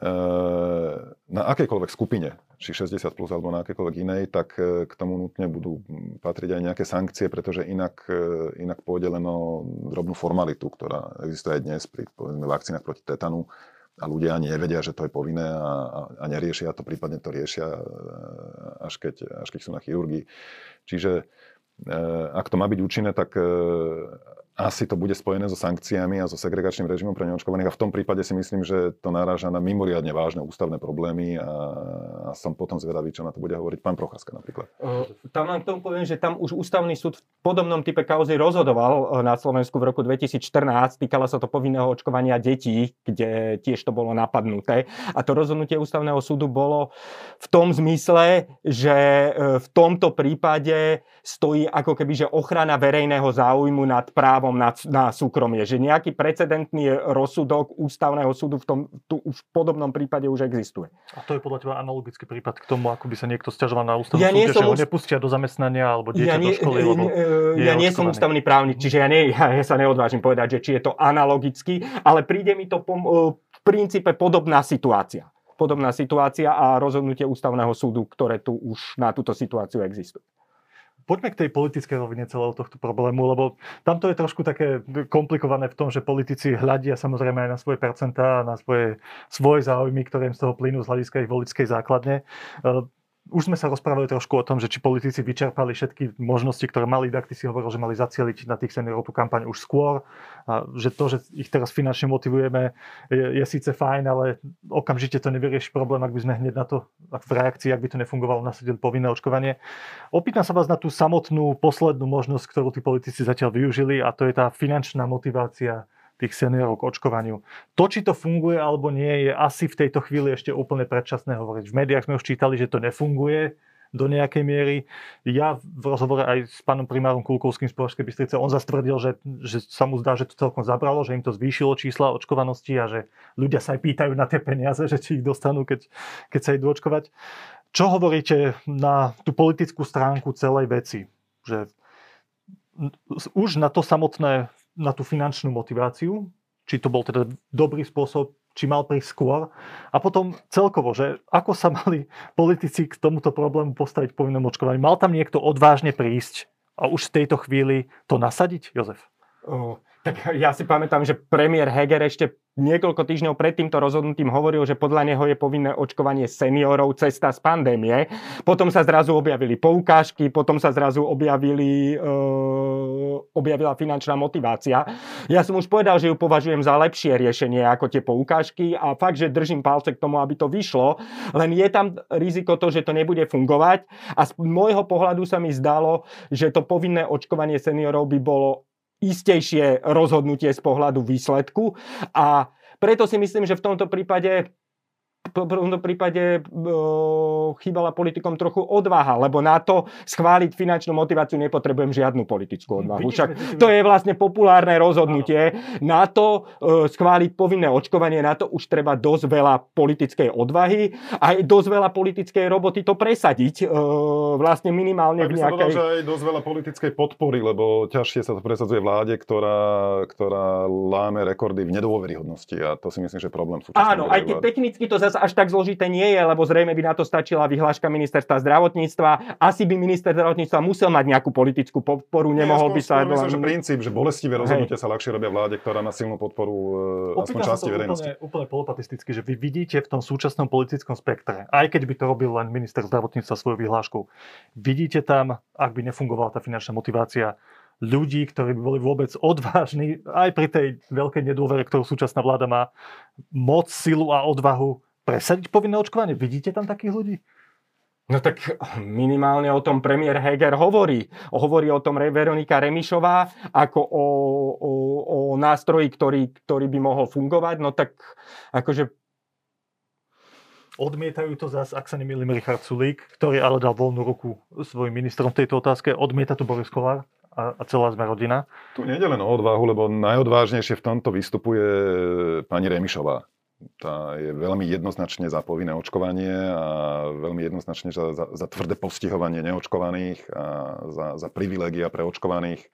na akejkoľvek skupine, či 60 plus alebo na akékoľvek inej, tak e, k tomu nutne budú patriť aj nejaké sankcie, pretože inak, e, inak pôjde len o drobnú formalitu, ktorá existuje aj dnes pri povedzme, vakcínach proti tetanu a ľudia ani nevedia, že to je povinné a, a, a neriešia to, prípadne to riešia e, až keď, až keď sú na chirurgii. Čiže ak to má byť účinné, tak asi to bude spojené so sankciami a so segregačným režimom pre neočkovaných a v tom prípade si myslím, že to naráža na mimoriadne vážne ústavné problémy a, a som potom zvedavý, čo na to bude hovoriť pán Procházka napríklad. Tam len k tomu poviem, že tam už ústavný súd v podobnom type kauzy rozhodoval na Slovensku v roku 2014. Týkalo sa to povinného očkovania detí, kde tiež to bolo napadnuté. A to rozhodnutie ústavného súdu bolo v tom zmysle, že v tomto prípade stojí ako keby že ochrana verejného záujmu nad právom právom na, na súkromie. Že nejaký precedentný rozsudok ústavného súdu v, tom, tu v podobnom prípade už existuje. A to je podľa teba analogický prípad k tomu, ako by sa niekto stiažoval na ústavnú ja súde, že ho nepustia do zamestnania alebo dieťa ja nie, do školy, lebo Ja nie som ústavný právnik, čiže ja, nie, ja, ja sa neodvážim povedať, že či je to analogicky, ale príde mi to po, v princípe podobná situácia podobná situácia a rozhodnutie ústavného súdu, ktoré tu už na túto situáciu existuje poďme k tej politickej rovine celého tohto problému, lebo tamto je trošku také komplikované v tom, že politici hľadia samozrejme aj na svoje percentá, na svoje, svoje záujmy, ktoré im z toho plynú z hľadiska ich voličskej základne už sme sa rozprávali trošku o tom, že či politici vyčerpali všetky možnosti, ktoré mali, tak ty si hovoril, že mali zacieliť na tých seniorov tú kampaň už skôr, a že to, že ich teraz finančne motivujeme, je, je síce fajn, ale okamžite to nevyrieši problém, ak by sme hneď na to, ak v reakcii, ak by to nefungovalo, nasadili povinné očkovanie. Opýtam sa vás na tú samotnú poslednú možnosť, ktorú tí politici zatiaľ využili a to je tá finančná motivácia tých seniorov k očkovaniu. To, či to funguje alebo nie, je asi v tejto chvíli ešte úplne predčasné hovoriť. V médiách sme už čítali, že to nefunguje do nejakej miery. Ja v rozhovore aj s pánom primárom Kulkovským z Považskej Bystrice, on zastvrdil, že, že sa mu zdá, že to celkom zabralo, že im to zvýšilo čísla očkovanosti a že ľudia sa aj pýtajú na tie peniaze, že či ich dostanú, keď, keď sa idú očkovať. Čo hovoríte na tú politickú stránku celej veci? Že už na to samotné na tú finančnú motiváciu, či to bol teda dobrý spôsob, či mal prísť skôr. A potom celkovo, že ako sa mali politici k tomuto problému postaviť povinnom očkovaní. Mal tam niekto odvážne prísť a už v tejto chvíli to nasadiť, Jozef? Tak ja si pamätám, že premiér Heger ešte niekoľko týždňov pred týmto rozhodnutím hovoril, že podľa neho je povinné očkovanie seniorov cesta z pandémie. Potom sa zrazu objavili poukážky, potom sa zrazu objavili, e, objavila finančná motivácia. Ja som už povedal, že ju považujem za lepšie riešenie ako tie poukážky a fakt, že držím palce k tomu, aby to vyšlo. Len je tam riziko to, že to nebude fungovať a z môjho pohľadu sa mi zdalo, že to povinné očkovanie seniorov by bolo istejšie rozhodnutie z pohľadu výsledku. A preto si myslím, že v tomto prípade v tomto prípade e, chýbala politikom trochu odvaha, lebo na to schváliť finančnú motiváciu nepotrebujem žiadnu politickú odvahu. Však to je vlastne populárne rozhodnutie. Na to e, schváliť povinné očkovanie, na to už treba dosť veľa politickej odvahy a aj dosť veľa politickej roboty to presadiť. E, vlastne minimálne v nejakej... Povedal, že aj dosť veľa politickej podpory, lebo ťažšie sa to presadzuje vláde, ktorá, ktorá láme rekordy v nedôveryhodnosti a to si myslím, že je problém Áno, aj keď technicky to zase až tak zložité nie je, lebo zrejme by na to stačila vyhláška ministerstva zdravotníctva. Asi by minister zdravotníctva musel mať nejakú politickú podporu, nemohol by sa... Myslím, že princíp, že bolestivé rozhodnutia sa ľahšie robia vláde, ktorá má silnú podporu uh, aspoň časti verejnosti. Úplne, úplne polopatisticky, že vy vidíte v tom súčasnom politickom spektre, aj keď by to robil len minister zdravotníctva svoju vyhlášku, vidíte tam, ak by nefungovala tá finančná motivácia, ľudí, ktorí by boli vôbec odvážni, aj pri tej veľkej nedôvere, ktorú súčasná vláda má, moc, silu a odvahu presadiť povinné očkovanie? Vidíte tam takých ľudí? No tak minimálne o tom premiér Heger hovorí. Hovorí o tom Veronika Remišová ako o, o, o nástroji, ktorý, ktorý by mohol fungovať. No tak akože Odmietajú to zase, ak sa nemýlim, Richard Sulík, ktorý ale dal voľnú ruku svojim ministrom v tejto otázke. Odmieta to Boris Kolár a, a celá sme rodina. Tu nie je len o odvahu, lebo najodvážnejšie v tomto vystupuje pani Remišová tá je veľmi jednoznačne za povinné očkovanie a veľmi jednoznačne za, za, za tvrdé postihovanie neočkovaných a za, za privilégia pre očkovaných.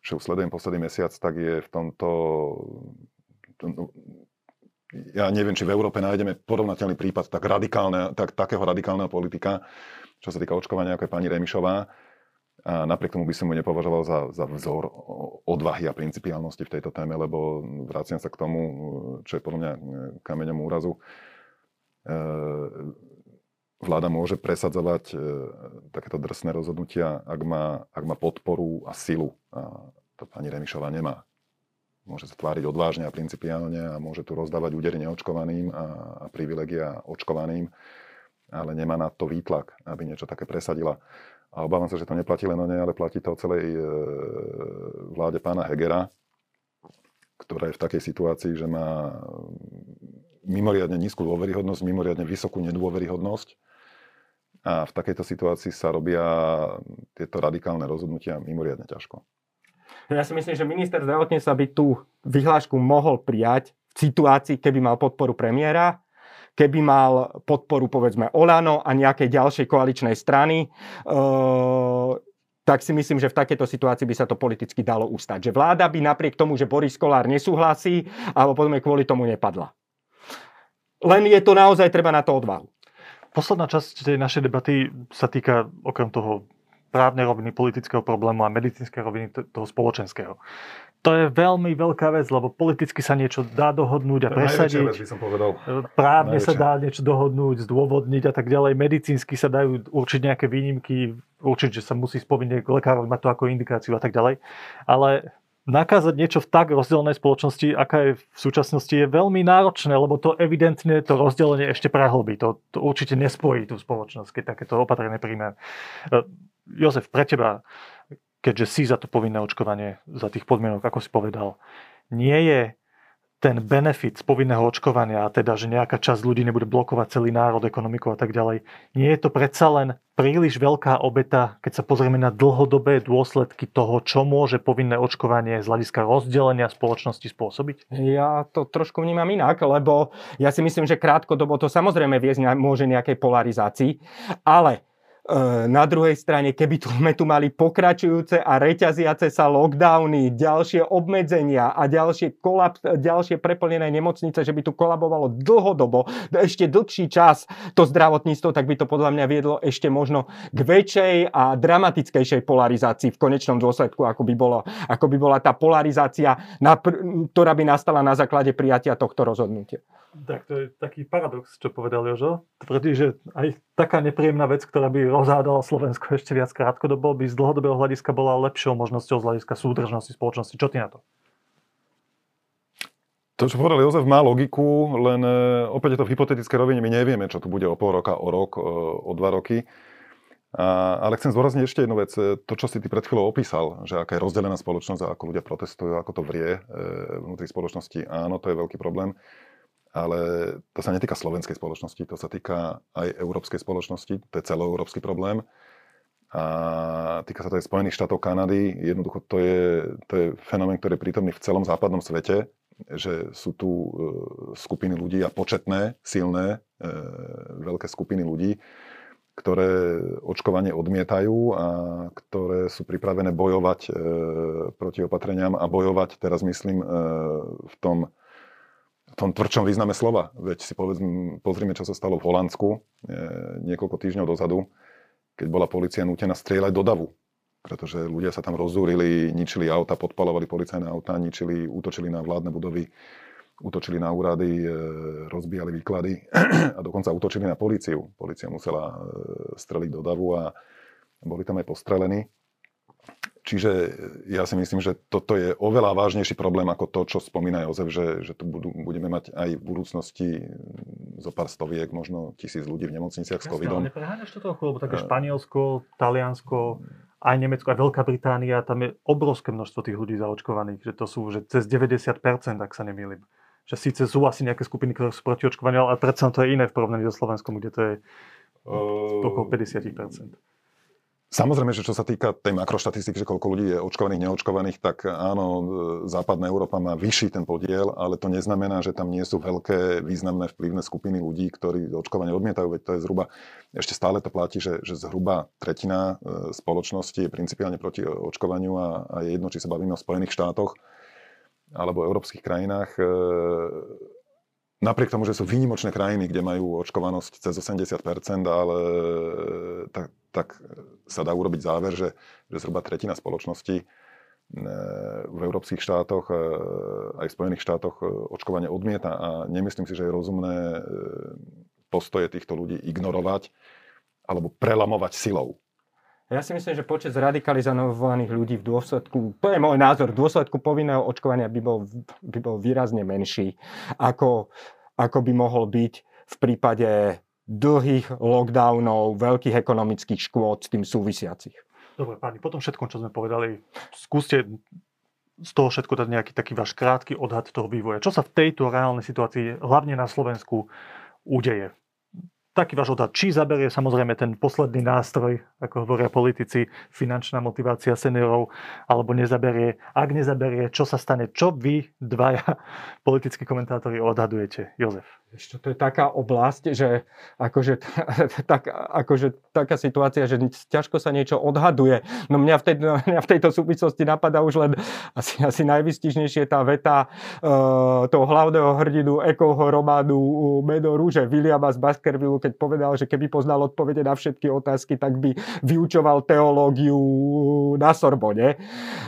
Čo sledujem posledný mesiac, tak je v tomto... No, ja neviem, či v Európe nájdeme porovnateľný prípad tak radikálne, tak, takého radikálneho politika, čo sa týka očkovania, ako je pani Remišová a napriek tomu by som mu nepovažoval za, za vzor odvahy a principiálnosti v tejto téme, lebo vraciam sa k tomu, čo je podľa mňa kameňom úrazu. E, vláda môže presadzovať e, takéto drsné rozhodnutia, ak má, ak má podporu a silu. A to pani Remišová nemá. Môže sa tváriť odvážne a principiálne a môže tu rozdávať údery neočkovaným a, a privilegia očkovaným, ale nemá na to výtlak, aby niečo také presadila. A obávam sa, že to neplatí len o nej, ale platí to o celej e, vláde pána Hegera, ktorá je v takej situácii, že má mimoriadne nízku dôveryhodnosť, mimoriadne vysokú nedôveryhodnosť. A v takejto situácii sa robia tieto radikálne rozhodnutia mimoriadne ťažko. Ja si myslím, že minister zdravotníctva by tú vyhlášku mohol prijať v situácii, keby mal podporu premiéra keby mal podporu povedzme Olano a nejakej ďalšej koaličnej strany, eh, tak si myslím, že v takejto situácii by sa to politicky dalo ustať. Že vláda by napriek tomu, že Boris Kolár nesúhlasí, alebo potom kvôli tomu nepadla. Len je to naozaj treba na to odvahu. Posledná časť tej našej debaty sa týka okrem toho právnej roviny politického problému a medicínskej roviny toho spoločenského to je veľmi veľká vec, lebo politicky sa niečo dá dohodnúť a presadiť. Vec, by som povedal. Právne Najväčšia. sa dá niečo dohodnúť, zdôvodniť a tak ďalej. Medicínsky sa dajú určiť nejaké výnimky, určiť, že sa musí spomenúť lekár, mať to ako indikáciu a tak ďalej. Ale nakázať niečo v tak rozdelenej spoločnosti, aká je v súčasnosti, je veľmi náročné, lebo to evidentne to rozdelenie ešte prehlbí. To, to určite nespojí tú spoločnosť, keď takéto opatrenie príjme. Jozef, pre teba, keďže si za to povinné očkovanie, za tých podmienok, ako si povedal, nie je ten benefit z povinného očkovania, a teda, že nejaká časť ľudí nebude blokovať celý národ, ekonomiku a tak ďalej, nie je to predsa len príliš veľká obeta, keď sa pozrieme na dlhodobé dôsledky toho, čo môže povinné očkovanie z hľadiska rozdelenia spoločnosti spôsobiť? Ja to trošku vnímam inak, lebo ja si myslím, že krátkodobo to samozrejme viesť môže nejakej polarizácii, ale na druhej strane, keby tu, sme tu mali pokračujúce a reťaziace sa lockdowny, ďalšie obmedzenia a ďalšie, kolaps, ďalšie preplnené nemocnice, že by tu kolabovalo dlhodobo, ešte dlhší čas to zdravotníctvo, tak by to podľa mňa viedlo ešte možno k väčšej a dramatickejšej polarizácii v konečnom dôsledku, ako by, bolo, ako by bola tá polarizácia, ktorá by nastala na základe prijatia tohto rozhodnutia. Tak to je taký paradox, čo povedal Jožo. Tvrdí, že aj taká nepríjemná vec, ktorá by rozhádala Slovensko ešte viac krátkodobo, by z dlhodobého hľadiska bola lepšou možnosťou z hľadiska súdržnosti spoločnosti. Čo ty na to? To, čo povedal Jozef, má logiku, len e, opäť je to v hypotetické rovine. My nevieme, čo tu bude o pol roka, o rok, o dva roky. A, ale chcem zdôrazniť ešte jednu vec. E, to, čo si ty pred chvíľou opísal, že aká je rozdelená spoločnosť a ako ľudia protestujú, ako to vrie e, vnútri spoločnosti, áno, to je veľký problém ale to sa netýka slovenskej spoločnosti, to sa týka aj európskej spoločnosti, to je celoeurópsky problém. A týka sa to aj Spojených štátov Kanady. Jednoducho to je, to je fenomén, ktorý je prítomný v celom západnom svete, že sú tu e, skupiny ľudí a početné, silné, e, veľké skupiny ľudí, ktoré očkovanie odmietajú a ktoré sú pripravené bojovať e, proti opatreniam a bojovať, teraz myslím, v tom tom tvrdšom význame slova. Veď si povedzme, pozrime, čo sa stalo v Holandsku e, niekoľko týždňov dozadu, keď bola policia nútená strieľať do davu. Pretože ľudia sa tam rozúrili, ničili auta, podpalovali policajné auta, ničili, útočili na vládne budovy, útočili na úrady, e, rozbíjali výklady a dokonca útočili na políciu. Polícia musela e, streliť do davu a boli tam aj postrelení. Čiže ja si myslím, že toto je oveľa vážnejší problém ako to, čo spomína Jozef, že, že tu budú, budeme mať aj v budúcnosti zo pár stoviek, možno tisíc ľudí v nemocniciach s covidom. Ale nepreháňaš to trochu, lebo také Španielsko, Taliansko, aj Nemecko, aj Veľká Británia, tam je obrovské množstvo tých ľudí zaočkovaných, že to sú že cez 90%, ak sa nemýlim. Že síce sú asi nejaké skupiny, ktoré sú proti očkovaniu, ale predsa to je iné v porovnaní so Slovenskom, kde to je uh... okolo 50%. Samozrejme, že čo sa týka tej makroštatistiky, že koľko ľudí je očkovaných, neočkovaných, tak áno, západná Európa má vyšší ten podiel, ale to neznamená, že tam nie sú veľké, významné, vplyvné skupiny ľudí, ktorí očkovanie odmietajú, veď to je zhruba, ešte stále to platí, že, že zhruba tretina e, spoločnosti je principiálne proti očkovaniu a, a je jedno, či sa bavíme o Spojených štátoch alebo európskych krajinách e, Napriek tomu, že sú výnimočné krajiny, kde majú očkovanosť cez 80%, ale tak, tak sa dá urobiť záver, že, že zhruba tretina spoločnosti e, v európskych štátoch, e, aj v Spojených štátoch e, očkovanie odmieta a nemyslím si, že je rozumné postoje týchto ľudí ignorovať alebo prelamovať silou. Ja si myslím, že počet zradikalizovaných ľudí v dôsledku, to je môj názor, v dôsledku povinného očkovania by bol, by bol výrazne menší, ako, ako by mohol byť v prípade dlhých lockdownov, veľkých ekonomických škôd s tým súvisiacich. Dobre, páni, potom všetkom, čo sme povedali, skúste z toho všetko dať nejaký taký váš krátky odhad toho vývoja. Čo sa v tejto reálnej situácii, hlavne na Slovensku, udeje? Taký váš odhad, či zaberie samozrejme ten posledný nástroj, ako hovoria politici, finančná motivácia seniorov, alebo nezaberie. Ak nezaberie, čo sa stane? Čo vy dvaja politickí komentátori odhadujete, Jozef? Ešte to je taká oblasť, že akože, tak, akože taká situácia, že ťažko sa niečo odhaduje. No mňa v, tej, mňa v tejto súvislosti napadá už len asi, asi najvystižnejšie tá veta uh, toho hlavného hrdinu Ekoho románu Medo Rúže, Williama z Baskervillu, keď povedal, že keby poznal odpovede na všetky otázky, tak by vyučoval teológiu na Sorbone.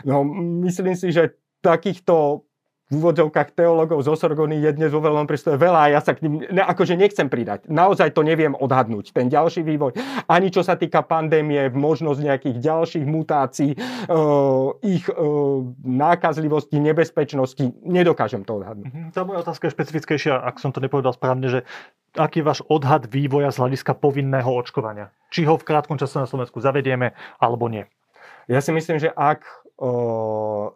No, myslím si, že takýchto v úvodzovkách teológov zo Sorgony je dnes vo veľom prístore veľa a ja sa k ním ne, akože nechcem pridať. Naozaj to neviem odhadnúť. Ten ďalší vývoj, ani čo sa týka pandémie, možnosť nejakých ďalších mutácií, uh, ich uh, nákazlivosti, nebezpečnosti, nedokážem to odhadnúť. Mhm, tá moja otázka je špecifickejšia, ak som to nepovedal správne, že aký je váš odhad vývoja z hľadiska povinného očkovania? Či ho v krátkom čase na Slovensku zavedieme, alebo nie? Ja si myslím, že ak uh,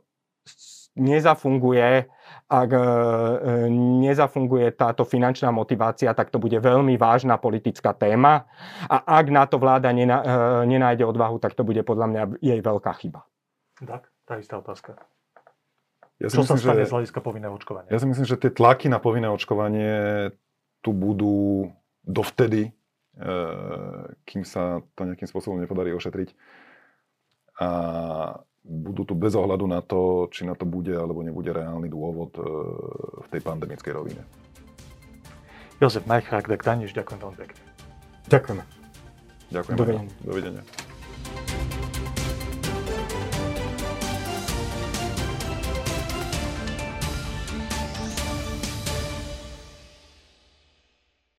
nezafunguje, ak e, nezafunguje táto finančná motivácia, tak to bude veľmi vážna politická téma a ak na to vláda e, nenájde odvahu, tak to bude podľa mňa jej veľká chyba. Tak, tá istá otázka. Ja Čo myslím, sa stane z hľadiska povinného očkovania? Ja si myslím, že tie tlaky na povinné očkovanie tu budú dovtedy, kým sa to nejakým spôsobom nepodarí ošetriť. A budú tu bez ohľadu na to, či na to bude alebo nebude reálny dôvod e, v tej pandemickej rovine. Jozef Majchrák, tak Daniš, ďakujem veľmi pekne. Ďakujeme. Ďakujem. Dovidenia. Dovidenia.